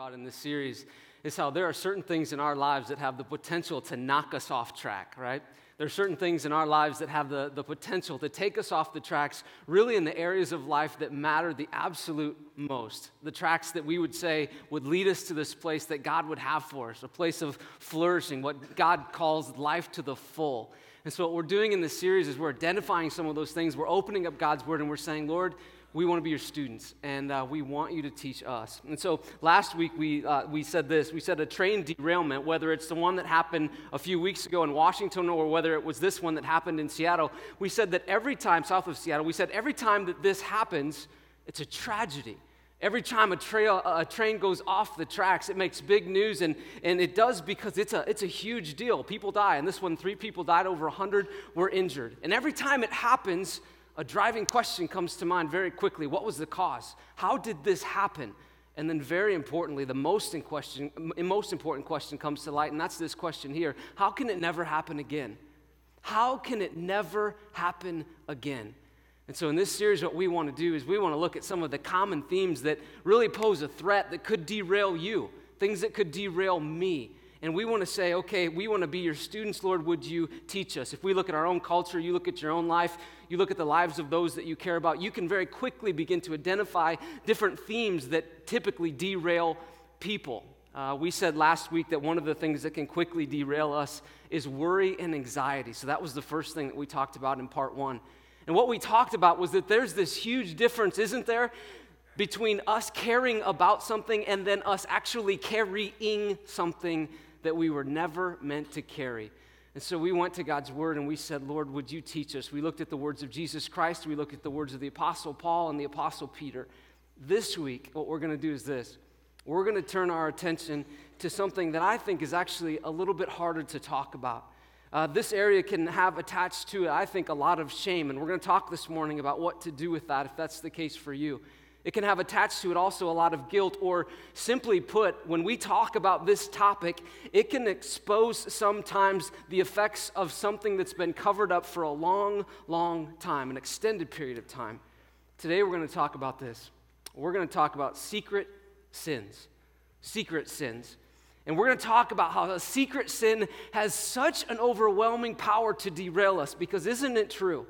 about in this series is how there are certain things in our lives that have the potential to knock us off track, right? There are certain things in our lives that have the, the potential to take us off the tracks, really in the areas of life that matter the absolute most. The tracks that we would say would lead us to this place that God would have for us, a place of flourishing, what God calls life to the full. And so, what we're doing in this series is we're identifying some of those things. We're opening up God's word and we're saying, Lord, we want to be your students and uh, we want you to teach us. And so last week we, uh, we said this we said a train derailment, whether it's the one that happened a few weeks ago in Washington or whether it was this one that happened in Seattle, we said that every time, south of Seattle, we said every time that this happens, it's a tragedy. Every time a, trail, a train goes off the tracks, it makes big news, and, and it does because it's a, it's a huge deal. People die, and this one, three people died, over 100 were injured. And every time it happens, a driving question comes to mind very quickly What was the cause? How did this happen? And then, very importantly, the most, in question, most important question comes to light, and that's this question here How can it never happen again? How can it never happen again? And so, in this series, what we want to do is we want to look at some of the common themes that really pose a threat that could derail you, things that could derail me. And we want to say, okay, we want to be your students, Lord, would you teach us? If we look at our own culture, you look at your own life, you look at the lives of those that you care about, you can very quickly begin to identify different themes that typically derail people. Uh, we said last week that one of the things that can quickly derail us is worry and anxiety. So that was the first thing that we talked about in part one. And what we talked about was that there's this huge difference, isn't there, between us caring about something and then us actually carrying something that we were never meant to carry. And so we went to God's word and we said, Lord, would you teach us? We looked at the words of Jesus Christ, we looked at the words of the Apostle Paul and the Apostle Peter. This week, what we're going to do is this we're going to turn our attention to something that I think is actually a little bit harder to talk about. Uh, this area can have attached to it, I think, a lot of shame. And we're going to talk this morning about what to do with that if that's the case for you. It can have attached to it also a lot of guilt, or simply put, when we talk about this topic, it can expose sometimes the effects of something that's been covered up for a long, long time, an extended period of time. Today we're going to talk about this. We're going to talk about secret sins. Secret sins. And we're going to talk about how a secret sin has such an overwhelming power to derail us, because isn't it true?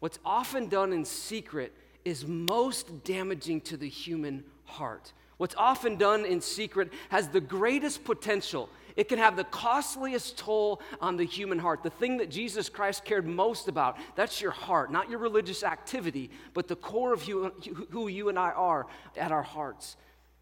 What's often done in secret is most damaging to the human heart. What's often done in secret has the greatest potential. It can have the costliest toll on the human heart. The thing that Jesus Christ cared most about, that's your heart, not your religious activity, but the core of who you and I are at our hearts.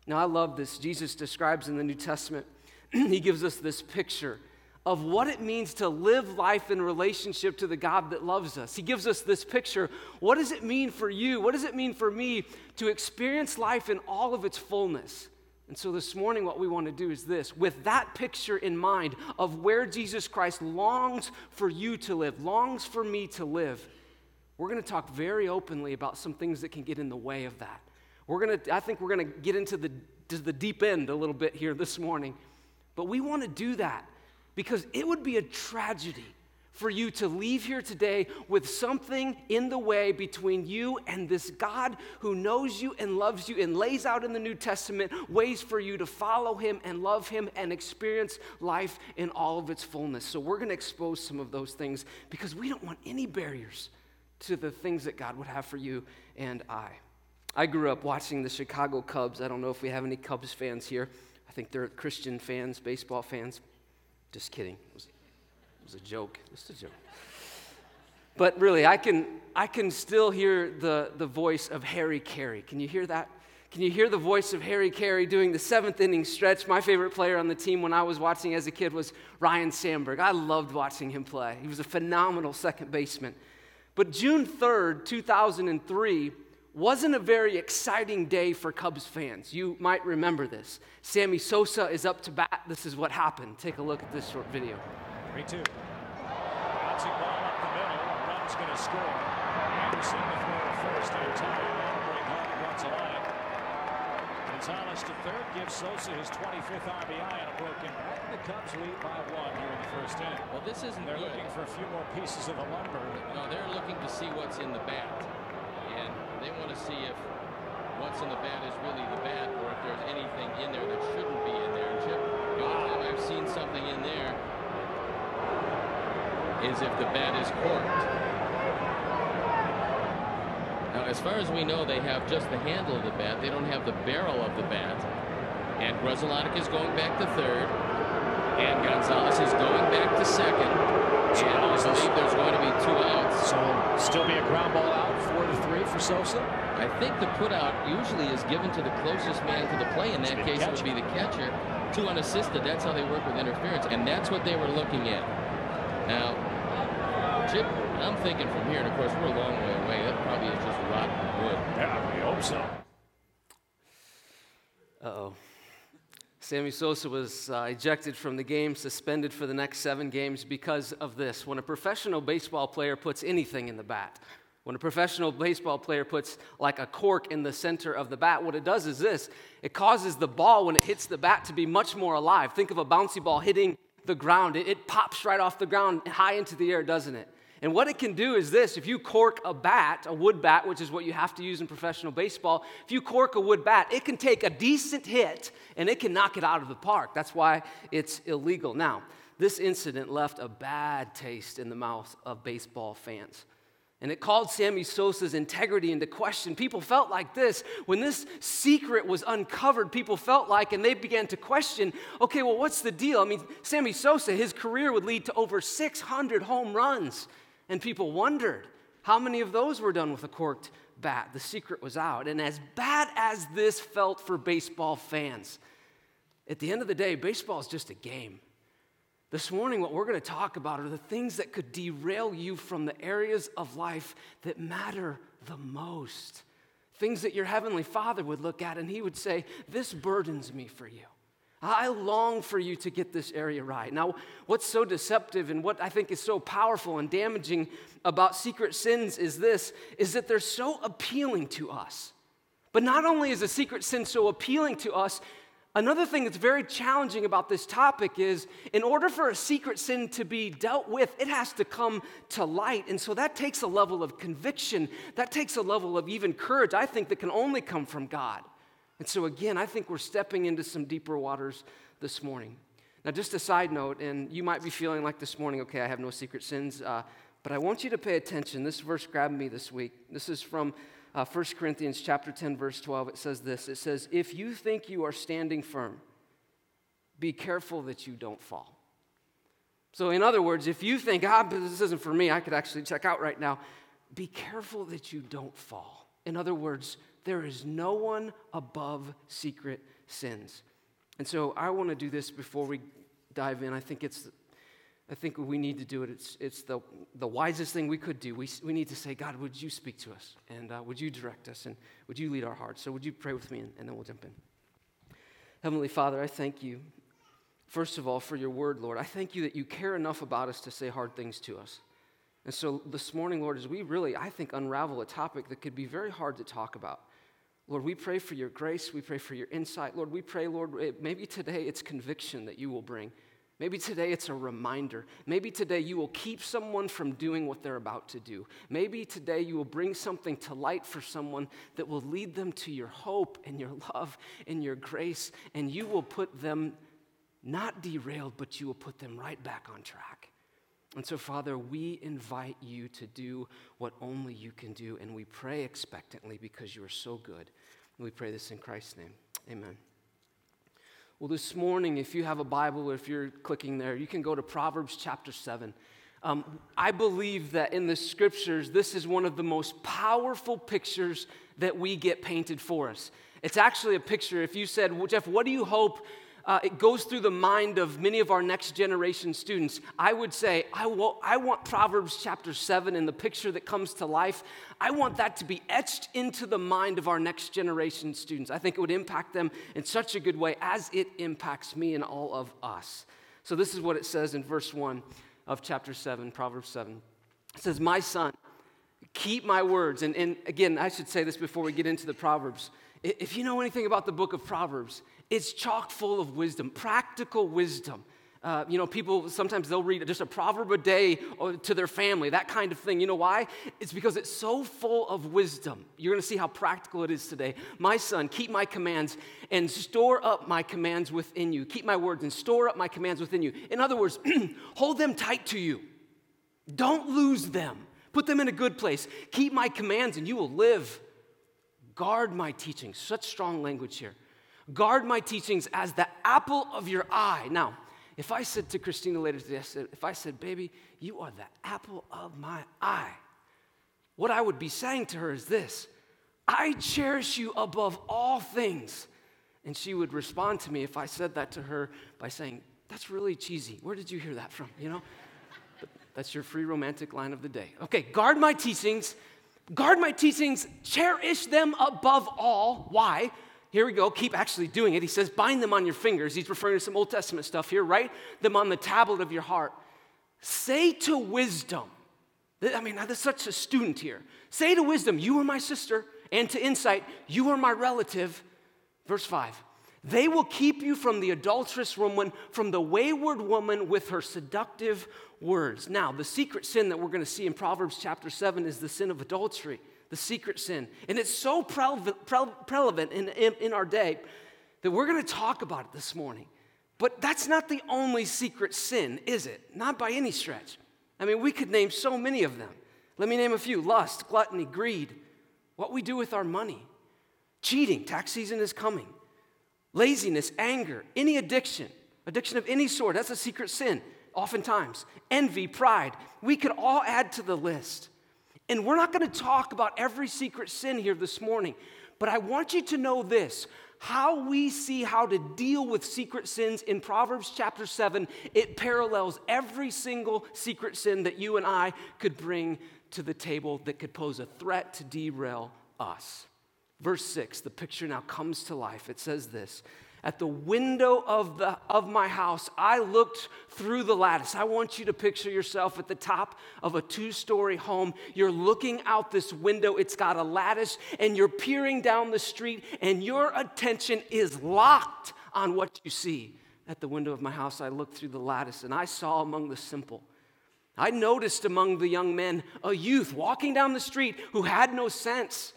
Now, I love this. Jesus describes in the New Testament, he gives us this picture of what it means to live life in relationship to the God that loves us. He gives us this picture. What does it mean for you? What does it mean for me to experience life in all of its fullness? And so this morning, what we want to do is this with that picture in mind of where Jesus Christ longs for you to live, longs for me to live, we're going to talk very openly about some things that can get in the way of that. We're going to, I think we're going to get into the, to the deep end a little bit here this morning. But we want to do that because it would be a tragedy for you to leave here today with something in the way between you and this God who knows you and loves you and lays out in the New Testament ways for you to follow him and love him and experience life in all of its fullness. So, we're going to expose some of those things because we don't want any barriers to the things that God would have for you and I. I grew up watching the Chicago Cubs. I don't know if we have any Cubs fans here. I think they're Christian fans, baseball fans. Just kidding. It was, it was a joke. Just a joke. But really, I can, I can still hear the, the voice of Harry Caray. Can you hear that? Can you hear the voice of Harry Caray doing the seventh inning stretch? My favorite player on the team when I was watching as a kid was Ryne Sandberg. I loved watching him play. He was a phenomenal second baseman. But June 3rd, 2003, wasn't a very exciting day for Cubs fans. You might remember this. Sammy Sosa is up to bat. This is what happened. Take a look at this short video. 3 2. Bouncing ball up the middle. A run's going to score. Anderson to throw to first on time. Break home runs a line. Gonzalez to third gives Sosa his 25th RBI on a broken bat. The Cubs lead by one here in the first inning. Well, this isn't They're good. looking for a few more pieces of the lumber. No, they're looking to see what's in the bat to see if what's in the bat is really the bat or if there's anything in there that shouldn't be in there. Chip, I've seen something in there is if the bat is corked. Now, as far as we know, they have just the handle of the bat. They don't have the barrel of the bat. And Grudzielanek is going back to third. And Gonzalez is going back to second. And I believe there's going to be two outs. So still be a ground ball out, four to three for Sosa. I think the putout usually is given to the closest man to the play. In that case, it would be the catcher. Two unassisted. That's how they work with interference, and that's what they were looking at. Now, Chip, I'm thinking from here, and of course we're a long way away. That probably is just rotten wood. Yeah, we hope so. Uh oh. Sammy Sosa was uh, ejected from the game, suspended for the next seven games because of this. When a professional baseball player puts anything in the bat, when a professional baseball player puts like a cork in the center of the bat, what it does is this it causes the ball, when it hits the bat, to be much more alive. Think of a bouncy ball hitting the ground, it, it pops right off the ground high into the air, doesn't it? And what it can do is this if you cork a bat, a wood bat, which is what you have to use in professional baseball, if you cork a wood bat, it can take a decent hit and it can knock it out of the park. That's why it's illegal. Now, this incident left a bad taste in the mouth of baseball fans. And it called Sammy Sosa's integrity into question. People felt like this when this secret was uncovered. People felt like, and they began to question okay, well, what's the deal? I mean, Sammy Sosa, his career would lead to over 600 home runs. And people wondered how many of those were done with a corked bat. The secret was out. And as bad as this felt for baseball fans, at the end of the day, baseball is just a game. This morning, what we're going to talk about are the things that could derail you from the areas of life that matter the most. Things that your Heavenly Father would look at and He would say, This burdens me for you. I long for you to get this area right. Now, what's so deceptive and what I think is so powerful and damaging about secret sins is this is that they're so appealing to us. But not only is a secret sin so appealing to us, another thing that's very challenging about this topic is in order for a secret sin to be dealt with, it has to come to light. And so that takes a level of conviction, that takes a level of even courage, I think, that can only come from God. And so, again, I think we're stepping into some deeper waters this morning. Now, just a side note, and you might be feeling like this morning, okay, I have no secret sins, uh, but I want you to pay attention. This verse grabbed me this week. This is from uh, 1 Corinthians chapter 10, verse 12. It says this It says, If you think you are standing firm, be careful that you don't fall. So, in other words, if you think, ah, this isn't for me, I could actually check out right now, be careful that you don't fall. In other words, there is no one above secret sins. And so I want to do this before we dive in. I think it's I think we need to do it. It's, it's the, the wisest thing we could do. We, we need to say, God, would you speak to us? And uh, would you direct us? And would you lead our hearts? So would you pray with me and, and then we'll jump in. Heavenly Father, I thank you, first of all, for your word, Lord. I thank you that you care enough about us to say hard things to us. And so this morning, Lord, as we really, I think, unravel a topic that could be very hard to talk about, Lord, we pray for your grace. We pray for your insight. Lord, we pray, Lord, maybe today it's conviction that you will bring. Maybe today it's a reminder. Maybe today you will keep someone from doing what they're about to do. Maybe today you will bring something to light for someone that will lead them to your hope and your love and your grace, and you will put them not derailed, but you will put them right back on track. And so, Father, we invite you to do what only you can do, and we pray expectantly because you are so good. We pray this in Christ's name. Amen. Well, this morning, if you have a Bible if you're clicking there, you can go to Proverbs chapter 7. Um, I believe that in the scriptures, this is one of the most powerful pictures that we get painted for us. It's actually a picture. If you said, well, Jeff, what do you hope uh, it goes through the mind of many of our next generation students, I would say, I, I want Proverbs chapter 7 and the picture that comes to life, I want that to be etched into the mind of our next generation students. I think it would impact them in such a good way as it impacts me and all of us. So, this is what it says in verse 1 of chapter 7, Proverbs 7. It says, My son, keep my words. And, and again, I should say this before we get into the Proverbs. If you know anything about the book of Proverbs, it's chock full of wisdom, practical wisdom. Uh, you know, people sometimes they'll read just a proverb a day to their family, that kind of thing. You know why? It's because it's so full of wisdom. You're going to see how practical it is today. My son, keep my commands and store up my commands within you. Keep my words and store up my commands within you. In other words, hold them tight to you. Don't lose them. Put them in a good place. Keep my commands and you will live. Guard my teachings. Such strong language here. Guard my teachings as the apple of your eye. Now, if I said to Christina later today, I said, if I said, baby, you are the apple of my eye, what I would be saying to her is this I cherish you above all things. And she would respond to me if I said that to her by saying, That's really cheesy. Where did you hear that from? You know? That's your free romantic line of the day. Okay, guard my teachings. Guard my teachings. Cherish them above all. Why? Here we go. Keep actually doing it. He says, bind them on your fingers. He's referring to some Old Testament stuff here. Write them on the tablet of your heart. Say to wisdom, I mean, there's such a student here. Say to wisdom, you are my sister, and to insight, you are my relative. Verse 5 They will keep you from the adulterous woman, from the wayward woman with her seductive words. Now, the secret sin that we're going to see in Proverbs chapter 7 is the sin of adultery the secret sin. And it's so prevalent in, in, in our day that we're going to talk about it this morning. But that's not the only secret sin, is it? Not by any stretch. I mean, we could name so many of them. Let me name a few lust, gluttony, greed, what we do with our money, cheating, tax season is coming, laziness, anger, any addiction, addiction of any sort, that's a secret sin, oftentimes, envy, pride. We could all add to the list. And we're not going to talk about every secret sin here this morning, but I want you to know this how we see how to deal with secret sins in Proverbs chapter 7, it parallels every single secret sin that you and I could bring to the table that could pose a threat to derail us. Verse 6, the picture now comes to life. It says this at the window of, the, of my house, I looked through the lattice. I want you to picture yourself at the top of a two story home. You're looking out this window, it's got a lattice, and you're peering down the street, and your attention is locked on what you see. At the window of my house, I looked through the lattice, and I saw among the simple. I noticed among the young men a youth walking down the street who had no sense.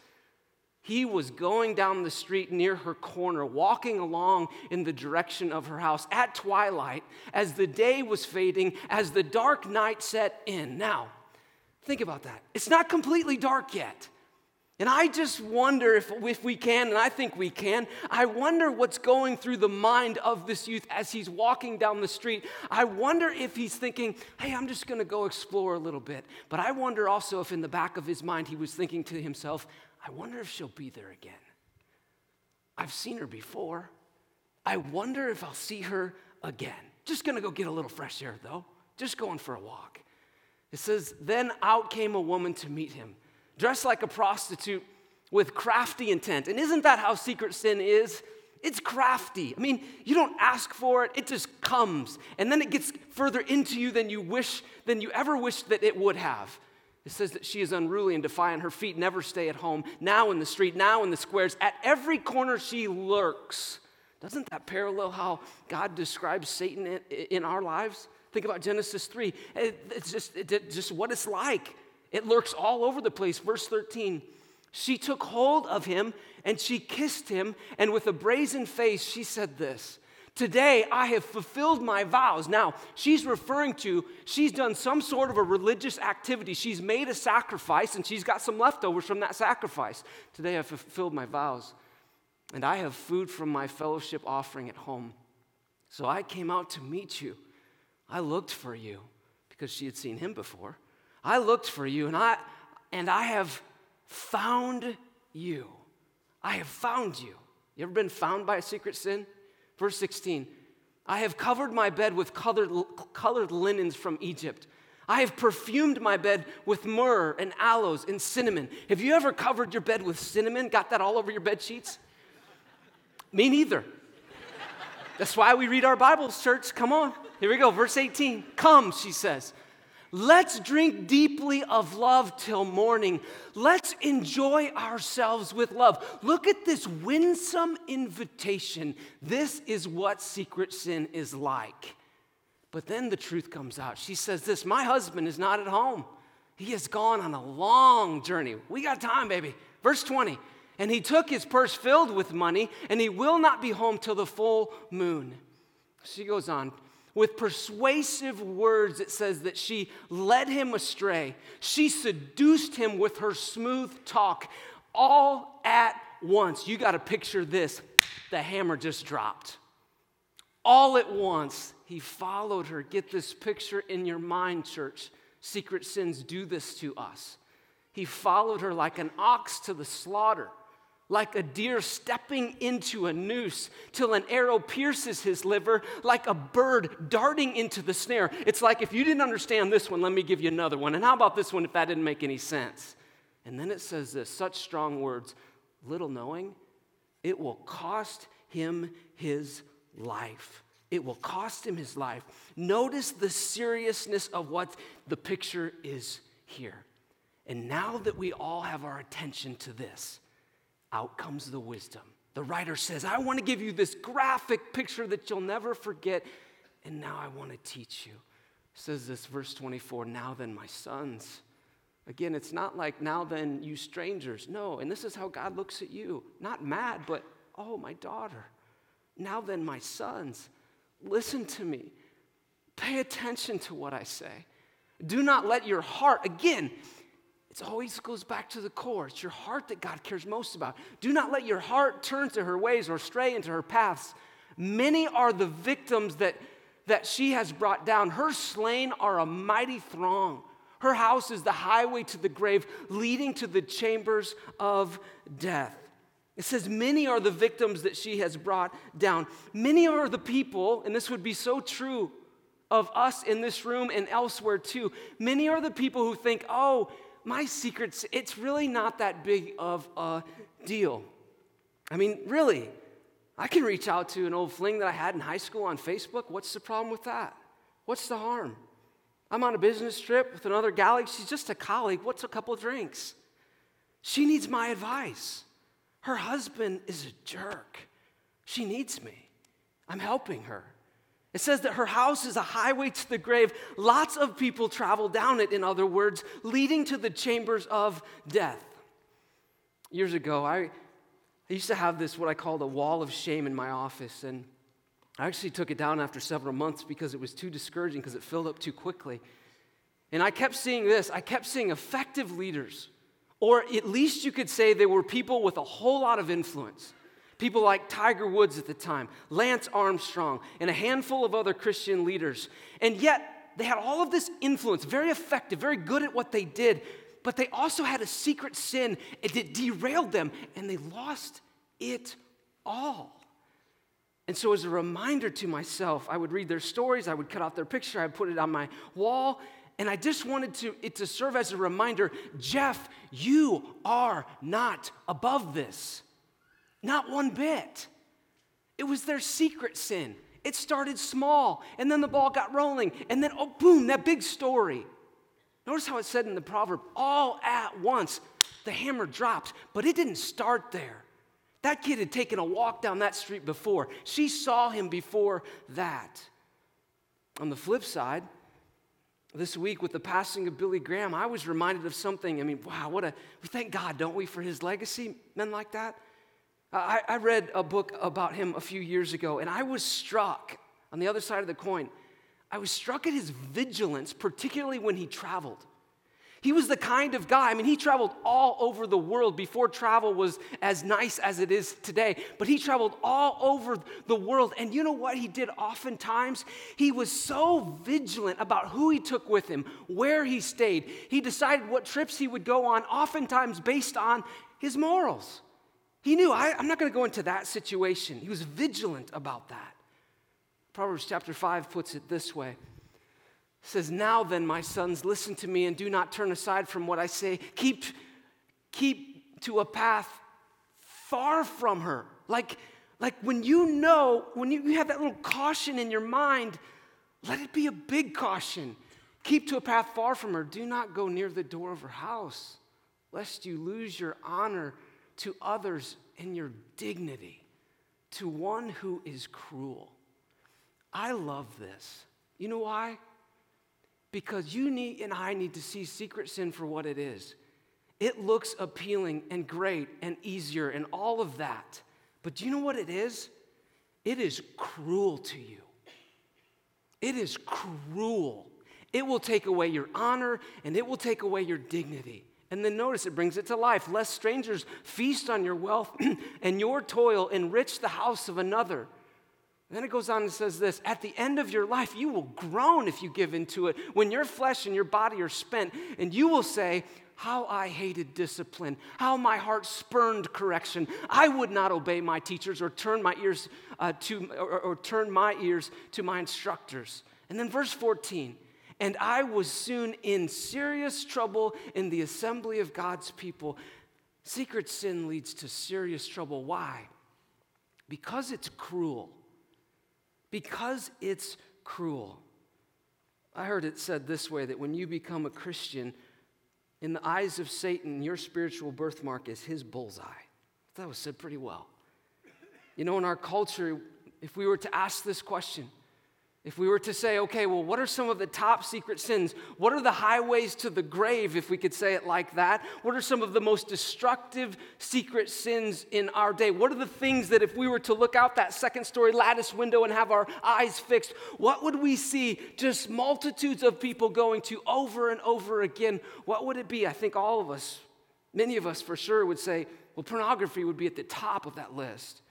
He was going down the street near her corner, walking along in the direction of her house at twilight as the day was fading, as the dark night set in. Now, think about that. It's not completely dark yet. And I just wonder if, if we can, and I think we can, I wonder what's going through the mind of this youth as he's walking down the street. I wonder if he's thinking, hey, I'm just gonna go explore a little bit. But I wonder also if in the back of his mind he was thinking to himself, I wonder if she'll be there again. I've seen her before. I wonder if I'll see her again. Just gonna go get a little fresh air though, just going for a walk. It says, Then out came a woman to meet him, dressed like a prostitute with crafty intent. And isn't that how secret sin is? It's crafty. I mean, you don't ask for it, it just comes. And then it gets further into you than you wish, than you ever wished that it would have. It says that she is unruly and defiant. Her feet never stay at home. Now in the street, now in the squares, at every corner she lurks. Doesn't that parallel how God describes Satan in, our lives? Think about Genesis 3. It's just, it's just what it's like. It lurks all over the place. Verse 13. She took hold of him and she kissed him, and with a brazen face, she said this Today I have fulfilled my vows. Now, she's referring to, she's done some sort of a religious activity. She's made a sacrifice and she's got some leftovers from that sacrifice. Today I've fulfilled my vows. And I have food from my fellowship offering at home. So I came out to meet you. I looked for you because she had seen him before. I looked for you and I and I have found you. I have found you. You ever been found by a secret sin? Verse 16 I have covered my bed with colored, colored linens from Egypt. I have perfumed my bed with myrrh and aloes and cinnamon. Have you ever covered your bed with cinnamon? Got that all over your bed sheets? Me neither. That's why we read our Bibles, church. Come on. Here we go. Verse 18. Come, she says. Let's drink deeply of love till morning. Let's enjoy ourselves with love. Look at this winsome invitation. This is what secret sin is like. But then the truth comes out. She says, This, my husband is not at home. He has gone on a long journey. We got time, baby. Verse 20. And he took his purse filled with money, and he will not be home till the full moon. She goes on. With persuasive words, it says that she led him astray. She seduced him with her smooth talk, all at once. You got to picture this the hammer just dropped. All at once, he followed her. Get this picture in your mind, church. Secret sins do this to us. He followed her like an ox to the slaughter, like a deer stepping into a noose, till an arrow pierces his liver, like a bird darting into the snare. It's like if you didn't understand this one, let me give you another one. And how about this one if that didn't make any sense? And then it says this such strong words, little knowing, it will cost him his life. It will cost him his life. Notice the seriousness of what the picture is here. And now that we all have our attention to this, out comes the wisdom. The writer says, I want to give you this graphic picture that you'll never forget, and now I want to teach you. says this, verse 24 Now then, my sons. Again, it's not like now then, you strangers. No, and this is how God looks at you. Not mad, but oh, my daughter. Now then, my sons. Listen to me. Pay attention to what I say. Do not let your heart, again, it always goes back to the core. It's your heart that God cares most about. Do not let your heart turn to her ways or stray into her paths. Many are the victims that, that she has brought down. Her slain are a mighty throng. Her house is the highway to the grave, leading to the chambers of death. It says, Many are the victims that she has brought down. Many are the people, and this would be so true of us in this room and elsewhere too. Many are the people who think, oh, my secrets, it's really not that big of a deal. I mean, really, I can reach out to an old fling that I had in high school on Facebook. What's the problem with that? What's the harm? I'm on a business trip with another gal. She's just a colleague. What's a couple drinks? She needs my advice. Her husband is a jerk. She needs me. I'm helping her. It says that her house is a highway to the grave. Lots of people travel down it, in other words, leading to the chambers of death. Years ago, I, I used to have this, what I called a wall of shame in my office. And I actually took it down after several months because it was too discouraging because it filled up too quickly. And I kept seeing this I kept seeing effective leaders or at least you could say they were people with a whole lot of influence. People like Tiger Woods at the time, Lance Armstrong, and a handful of other Christian leaders. And yet, they had all of this influence, very effective, very good at what they did, but they also had a secret sin. It derailed them, and they lost it all. And so, as a reminder to myself, I would read their stories, I would cut out their picture, I would put it on my wall, and I just wanted to, it to serve as a reminder Jeff, you are not above this. Not one bit. It was their secret sin. It started small, and then the ball got rolling, and then, oh, boom, that big story. Notice how it said in the proverb all at once, the hammer dropped, but it didn't start there. That kid had taken a walk down that street before. She saw him before that. On the flip side, this week with the passing of Billy Graham, I was reminded of something. I mean, wow, what a, we thank God, don't we, for his legacy, men like that? I, I read a book about him a few years ago, and I was struck on the other side of the coin. I was struck at his vigilance, particularly when he traveled. He was the kind of guy, I mean, he traveled all over the world before travel was as nice as it is today, but he traveled all over the world. And you know what he did oftentimes? He was so vigilant about who he took with him, where he stayed. He decided what trips he would go on, oftentimes based on his morals. He knew, I, am not going to go into that situation. He was vigilant about that. Proverbs chapter 5 puts it this way says, Now then, my sons, listen to me and do not turn aside from what I say. Keep, keep to a path far from her. Like, like when you know, when you, you have that little caution in your mind, let it be a big caution. Keep to a path far from her. Do not go near the door of her house, lest you lose your honor to others in your dignity to one who is cruel. I love this. You know why? because you need and I need to see secret sin for what it is. It looks appealing and great and easier and all of that. But do you know what it is? It is cruel to you. It is cruel. It will take away your honor and it will take away your dignity. And then notice it brings it to life. Lest strangers feast on your wealth and your toil enrich the house of another. And then it goes on and says this At the end of your life, you will groan if you give into it. When your flesh and your body are spent, and you will say, How I hated discipline, how my heart spurned correction. I would not obey my teachers or turn my ears uh, to, or, or turn my ears to my instructors. And then verse 14, and I was soon in serious trouble in the assembly of God's people. Secret sin leads to serious trouble. Why? Because it's cruel because it's cruel. I heard it said this way that when you become a Christian, in the eyes of Satan, your spiritual birthmark is his bullseye. That was said pretty well. You know, in our culture, if we were to ask this question, if we were to say, okay, well, what are some of the top secret sins? What are the highways to the grave, if we could say it like that? What are some of the most destructive secret sins in our day? What are the things that, if we were to look out that second story lattice window and have our eyes fixed, what would we see? Just multitudes of people going to over and over again. What would it be? I think all of us, many of us for sure, would say, well, pornography would be at the top of that list.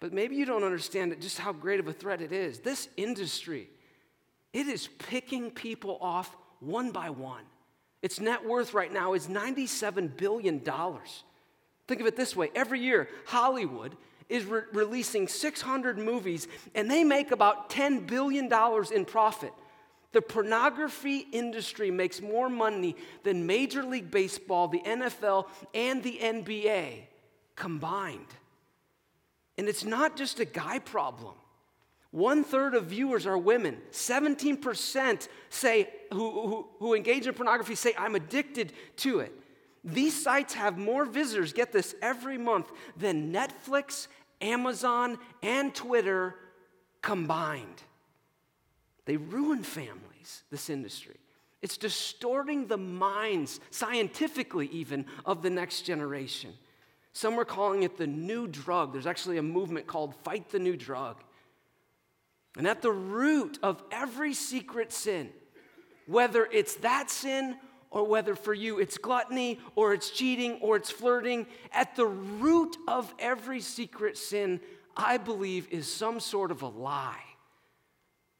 But maybe you don't understand just how great of a threat it is. This industry, it is picking people off one by one. Its net worth right now is $97 billion. Think of it this way every year, Hollywood is re- releasing 600 movies, and they make about $10 billion in profit. The pornography industry makes more money than Major League Baseball, the NFL, and the NBA combined. And it's not just a guy problem. One third of viewers are women. 17% say, who, who, who engage in pornography say, I'm addicted to it. These sites have more visitors, get this, every month than Netflix, Amazon, and Twitter combined. They ruin families, this industry. It's distorting the minds, scientifically even, of the next generation. Some are calling it the new drug. There's actually a movement called Fight the New Drug. And at the root of every secret sin, whether it's that sin or whether for you it's gluttony or it's cheating or it's flirting, at the root of every secret sin, I believe, is some sort of a lie.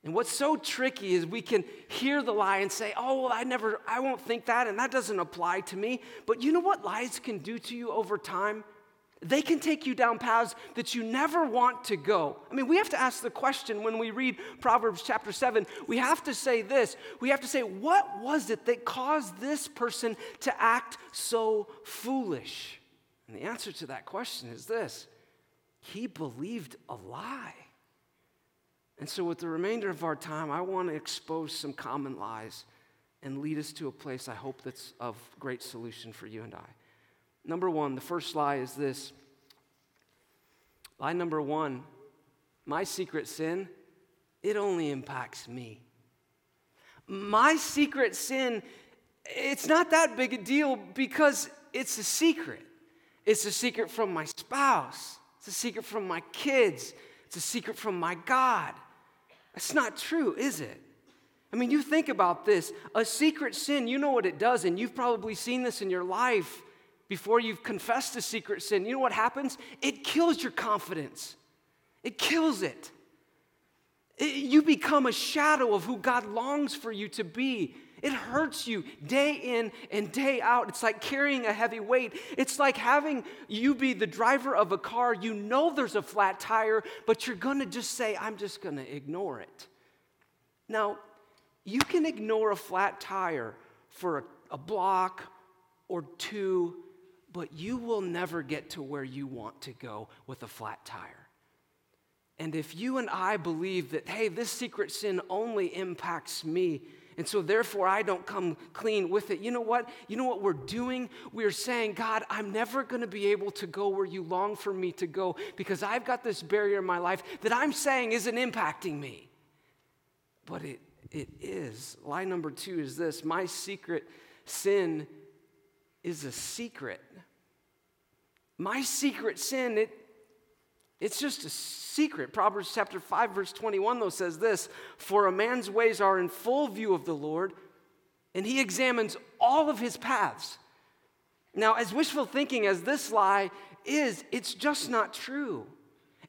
And what's so tricky is we can hear the lie and say, oh, well, I never, I won't think that, and that doesn't apply to me. But you know what lies can do to you over time? They can take you down paths that you never want to go. I mean, we have to ask the question when we read Proverbs chapter 7. We have to say this. We have to say, what was it that caused this person to act so foolish? And the answer to that question is this he believed a lie. And so, with the remainder of our time, I want to expose some common lies and lead us to a place I hope that's of great solution for you and I. Number one, the first lie is this lie number one my secret sin, it only impacts me. My secret sin, it's not that big a deal because it's a secret. It's a secret from my spouse, it's a secret from my kids, it's a secret from my God. That's not true, is it? I mean, you think about this. A secret sin, you know what it does, and you've probably seen this in your life before you've confessed a secret sin. You know what happens? It kills your confidence, it kills it. it. You become a shadow of who God longs for you to be. It hurts you day in and day out. It's like carrying a heavy weight. It's like having you be the driver of a car. You know there's a flat tire, but you're going to just say, I'm just going to ignore it. Now, you can ignore a flat tire for a, a block or two, but you will never get to where you want to go with a flat tire. And if you and I believe that, hey, this secret sin only impacts me, and so, therefore, I don't come clean with it. You know what? You know what we're doing? We're saying, God, I'm never going to be able to go where you long for me to go because I've got this barrier in my life that I'm saying isn't impacting me. But it, it is. Lie number two is this my secret sin is a secret. My secret sin, it, It's just a secret. Proverbs chapter 5, verse 21, though, says this For a man's ways are in full view of the Lord, and he examines all of his paths. Now, as wishful thinking as this lie is, it's just not true.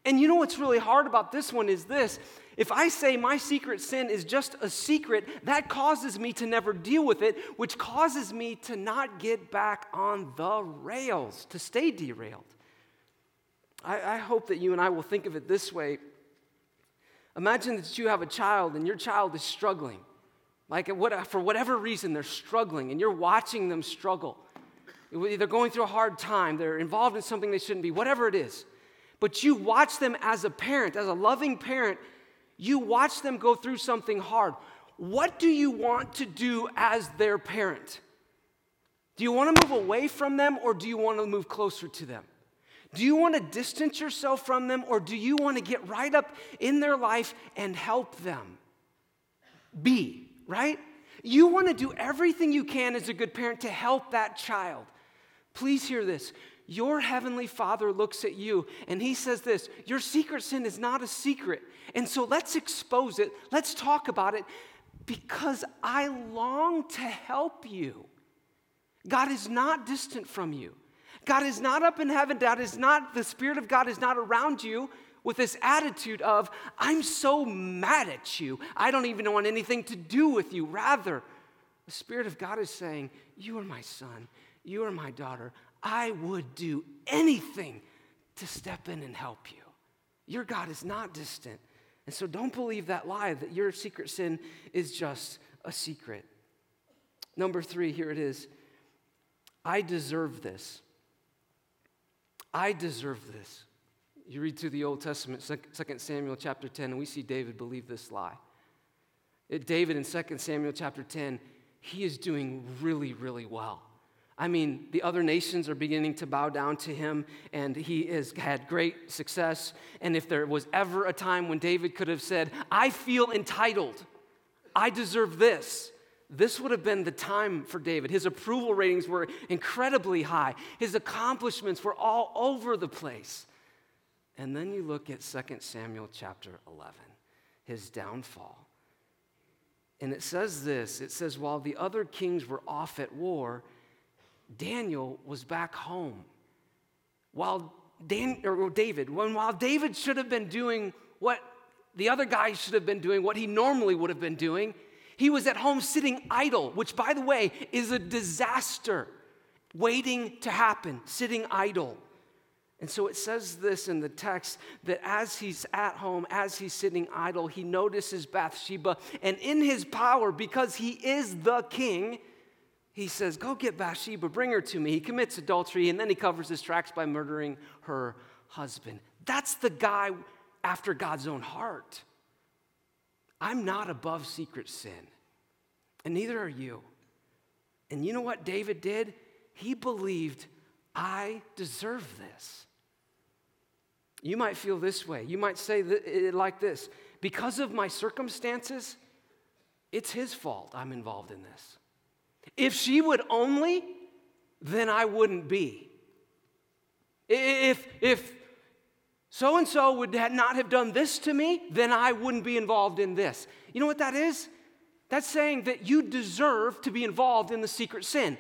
And you know what's really hard about this one is this if I say my secret sin is just a secret, that causes me to never deal with it, which causes me to not get back on the rails, to stay derailed. I, I hope that you and I will think of it this way. Imagine that you have a child and your child is struggling. Like, what, for whatever reason, they're struggling, and you're watching them struggle. They're going through a hard time, they're involved in something they shouldn't be, whatever it is. But you watch them as a parent, as a loving parent, you watch them go through something hard. What do you want to do as their parent? Do you want to move away from them or do you want to move closer to them? Do you want to distance yourself from them or do you want to get right up in their life and help them? Be, right? You want to do everything you can as a good parent to help that child. Please hear this. Your heavenly Father looks at you and he says this Your secret sin is not a secret. And so let's expose it, let's talk about it because I long to help you. God is not distant from you. God is not up in heaven. God is not, the Spirit of God is not around you with this attitude of, I'm so mad at you. I don't even want anything to do with you. Rather, the Spirit of God is saying, You are my son. You are my daughter. I would do anything to step in and help you. Your God is not distant. And so don't believe that lie that your secret sin is just a secret. Number three, here it is I deserve this. I deserve this. You read through the Old Testament, 2 Samuel chapter 10, and we see David believe this lie. It, David in 2 Samuel chapter 10, he is doing really, really well. I mean, the other nations are beginning to bow down to him, and he has had great success. And if there was ever a time when David could have said, I feel entitled, I deserve this, this would have been the time for David. His approval ratings were incredibly high, his accomplishments were all over the place. And then you look at 2 Samuel chapter 11, his downfall. And it says this it says, while the other kings were off at war, Daniel was back home. While Dan, or David, when while David should have been doing what the other guys should have been doing, what he normally would have been doing, he was at home sitting idle, which, by the way, is a disaster waiting to happen, sitting idle. And so it says this in the text that as he's at home, as he's sitting idle, he notices Bathsheba, and in his power, because he is the king, he says, Go get Bathsheba, bring her to me. He commits adultery, and then he covers his tracks by murdering her husband. That's the guy after God's own heart. I'm not above secret sin, and neither are you. And you know what David did? He believed, I deserve this. You might feel this way. You might say like this because of my circumstances, it's his fault I'm involved in this. If she would only, then I wouldn't be. If, if so and so would not have done this to me, then I wouldn't be involved in this. You know what that is? That's saying that you deserve to be involved in the secret sin.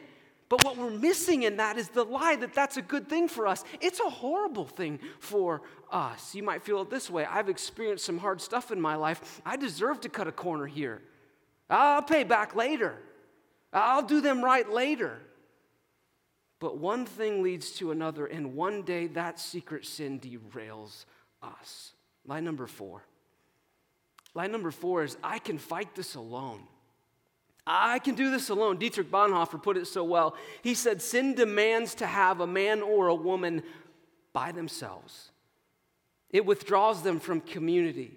But what we're missing in that is the lie that that's a good thing for us. It's a horrible thing for us. You might feel it this way I've experienced some hard stuff in my life. I deserve to cut a corner here. I'll pay back later. I'll do them right later. But one thing leads to another, and one day that secret sin derails us. Line number four. Line number four is I can fight this alone. I can do this alone. Dietrich Bonhoeffer put it so well. He said, Sin demands to have a man or a woman by themselves, it withdraws them from community.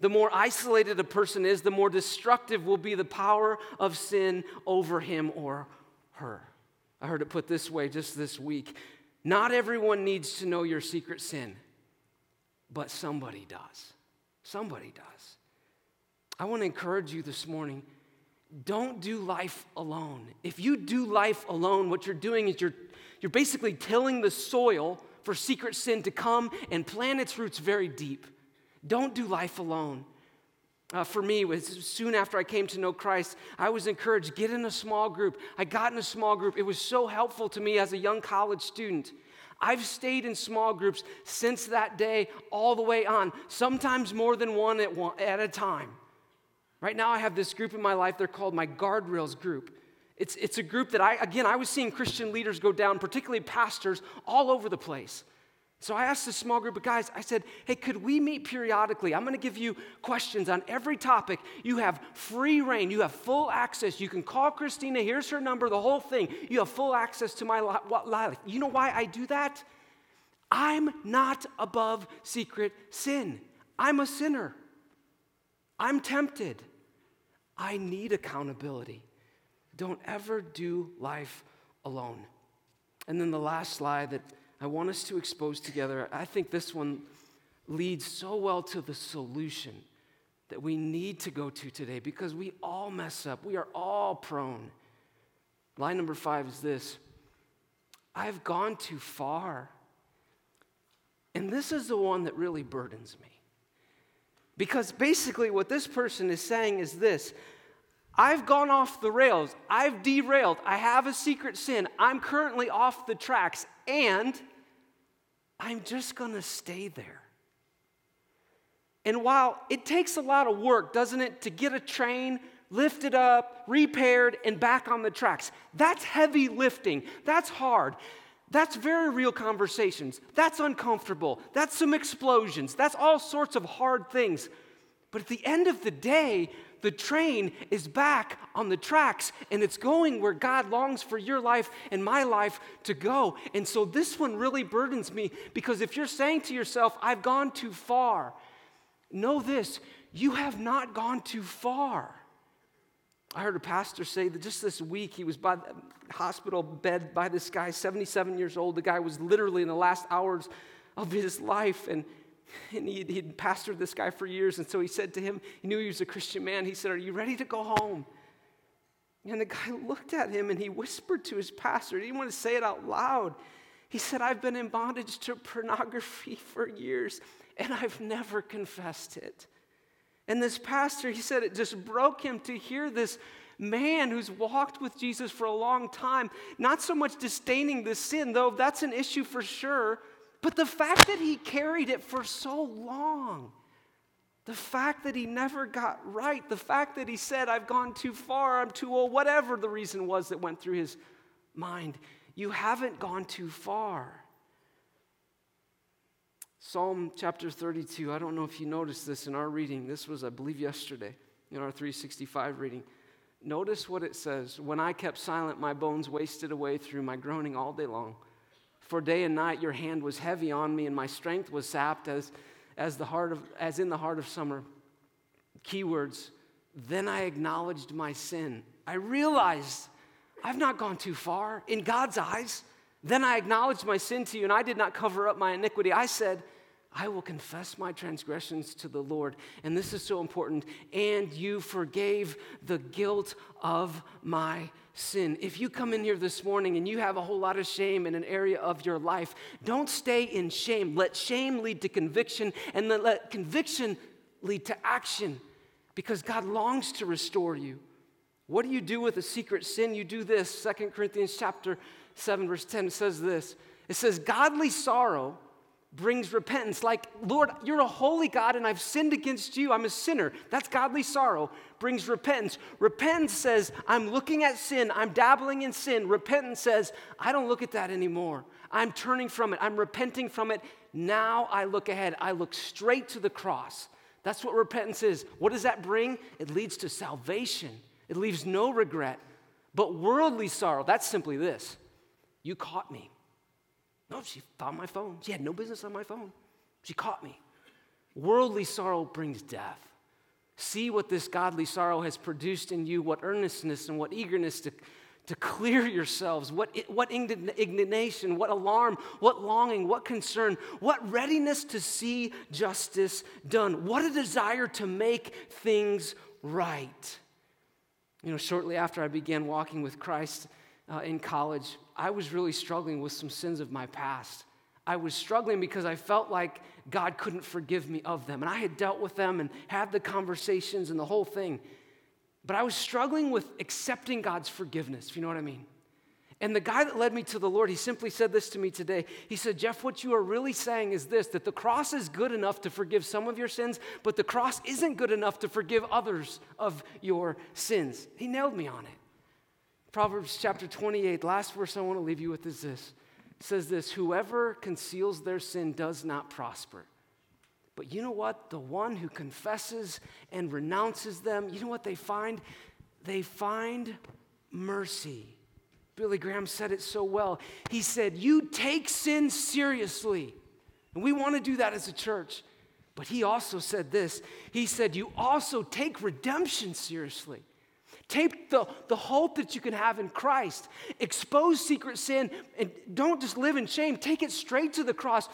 The more isolated a person is, the more destructive will be the power of sin over him or her. I heard it put this way just this week Not everyone needs to know your secret sin, but somebody does. Somebody does. I want to encourage you this morning don't do life alone. If you do life alone, what you're doing is you're, you're basically tilling the soil for secret sin to come and plant its roots very deep. Don't do life alone. Uh, for me, was soon after I came to know Christ, I was encouraged get in a small group. I got in a small group. It was so helpful to me as a young college student. I've stayed in small groups since that day all the way on, sometimes more than one at, one, at a time. Right now, I have this group in my life, they're called my Guardrails group. It's, it's a group that I, again, I was seeing Christian leaders go down, particularly pastors, all over the place. So I asked this small group of guys, I said, hey, could we meet periodically? I'm going to give you questions on every topic. You have free reign, you have full access. You can call Christina, here's her number, the whole thing. You have full access to my life. You know why I do that? I'm not above secret sin, I'm a sinner. I'm tempted. I need accountability. Don't ever do life alone. And then the last slide that I want us to expose together, I think this one leads so well to the solution that we need to go to today because we all mess up. We are all prone. Line number five is this I've gone too far. And this is the one that really burdens me. Because basically, what this person is saying is this I've gone off the rails. I've derailed. I have a secret sin. I'm currently off the tracks. And I'm just going to stay there. And while it takes a lot of work, doesn't it, to get a train lifted up, repaired, and back on the tracks, that's heavy lifting. That's hard. That's very real conversations. That's uncomfortable. That's some explosions. That's all sorts of hard things. But at the end of the day, the train is back on the tracks and it's going where God longs for your life and my life to go. And so this one really burdens me because if you're saying to yourself, I've gone too far, know this you have not gone too far. I heard a pastor say that just this week he was by the hospital bed by this guy, 77 years old. The guy was literally in the last hours of his life, and and he'd, he'd pastored this guy for years. And so he said to him, he knew he was a Christian man. He said, Are you ready to go home? And the guy looked at him and he whispered to his pastor. He didn't want to say it out loud. He said, I've been in bondage to pornography for years and I've never confessed it. And this pastor, he said, it just broke him to hear this man who's walked with Jesus for a long time, not so much disdaining the sin, though that's an issue for sure, but the fact that he carried it for so long, the fact that he never got right, the fact that he said, I've gone too far, I'm too old, whatever the reason was that went through his mind, you haven't gone too far. Psalm chapter 32, I don't know if you noticed this in our reading. This was, I believe, yesterday in our 365 reading. Notice what it says When I kept silent, my bones wasted away through my groaning all day long. For day and night your hand was heavy on me, and my strength was sapped as, as, the heart of, as in the heart of summer. Keywords. Then I acknowledged my sin. I realized I've not gone too far in God's eyes. Then I acknowledged my sin to you, and I did not cover up my iniquity. I said, I will confess my transgressions to the Lord. And this is so important. And you forgave the guilt of my sin. If you come in here this morning and you have a whole lot of shame in an area of your life, don't stay in shame. Let shame lead to conviction, and let conviction lead to action because God longs to restore you. What do you do with a secret sin? You do this. Second Corinthians chapter 7 verse 10 says this. It says godly sorrow brings repentance. Like, Lord, you're a holy God and I've sinned against you. I'm a sinner. That's godly sorrow, brings repentance. Repentance says, I'm looking at sin, I'm dabbling in sin. Repentance says, I don't look at that anymore. I'm turning from it, I'm repenting from it. Now I look ahead, I look straight to the cross. That's what repentance is. What does that bring? It leads to salvation, it leaves no regret. But worldly sorrow, that's simply this you caught me. No, she found my phone. She had no business on my phone. She caught me. Worldly sorrow brings death. See what this godly sorrow has produced in you, what earnestness and what eagerness to, to clear yourselves, what, what indignation, what alarm, what longing, what concern, what readiness to see justice done, what a desire to make things right. You know, shortly after I began walking with Christ uh, in college, I was really struggling with some sins of my past. I was struggling because I felt like God couldn't forgive me of them. And I had dealt with them and had the conversations and the whole thing. But I was struggling with accepting God's forgiveness, if you know what I mean. And the guy that led me to the Lord, he simply said this to me today. He said, Jeff, what you are really saying is this that the cross is good enough to forgive some of your sins, but the cross isn't good enough to forgive others of your sins. He nailed me on it. Proverbs chapter 28, last verse I want to leave you with is this says this Whoever conceals their sin does not prosper. But you know what? The one who confesses and renounces them, you know what they find? They find mercy. Billy Graham said it so well. He said, You take sin seriously. And we want to do that as a church. But he also said this He said, You also take redemption seriously. Take the, the hope that you can have in Christ. Expose secret sin and don't just live in shame. Take it straight to the cross.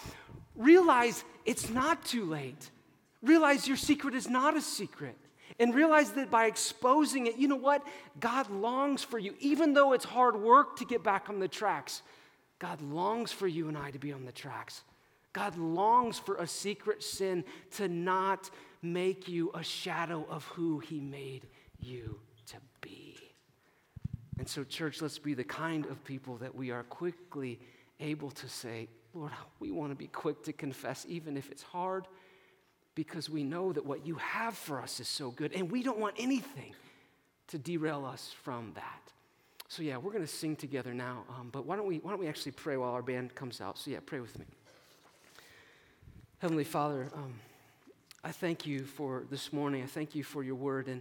Realize it's not too late. Realize your secret is not a secret. And realize that by exposing it, you know what? God longs for you. Even though it's hard work to get back on the tracks, God longs for you and I to be on the tracks. God longs for a secret sin to not make you a shadow of who He made you. And so, church, let's be the kind of people that we are quickly able to say, Lord, we want to be quick to confess, even if it's hard, because we know that what you have for us is so good, and we don't want anything to derail us from that. So, yeah, we're going to sing together now, um, but why don't, we, why don't we actually pray while our band comes out? So, yeah, pray with me. Heavenly Father, um, I thank you for this morning. I thank you for your word. And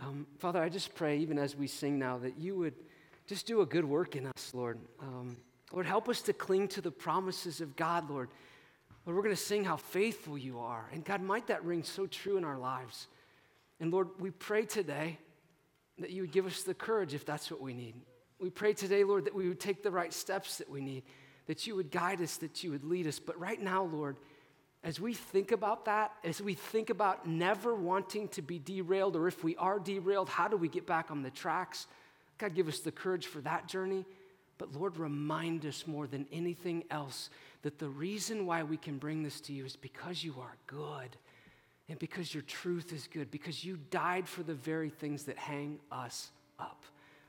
um, Father, I just pray, even as we sing now, that you would just do a good work in us, Lord. Um, Lord, help us to cling to the promises of God, Lord. Lord, we're going to sing how faithful you are. And God, might that ring so true in our lives. And Lord, we pray today that you would give us the courage if that's what we need. We pray today, Lord, that we would take the right steps that we need, that you would guide us, that you would lead us. But right now, Lord, as we think about that, as we think about never wanting to be derailed, or if we are derailed, how do we get back on the tracks? God, give us the courage for that journey. But Lord, remind us more than anything else that the reason why we can bring this to you is because you are good and because your truth is good, because you died for the very things that hang us up.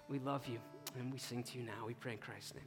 We love you and we sing to you now. We pray in Christ's name.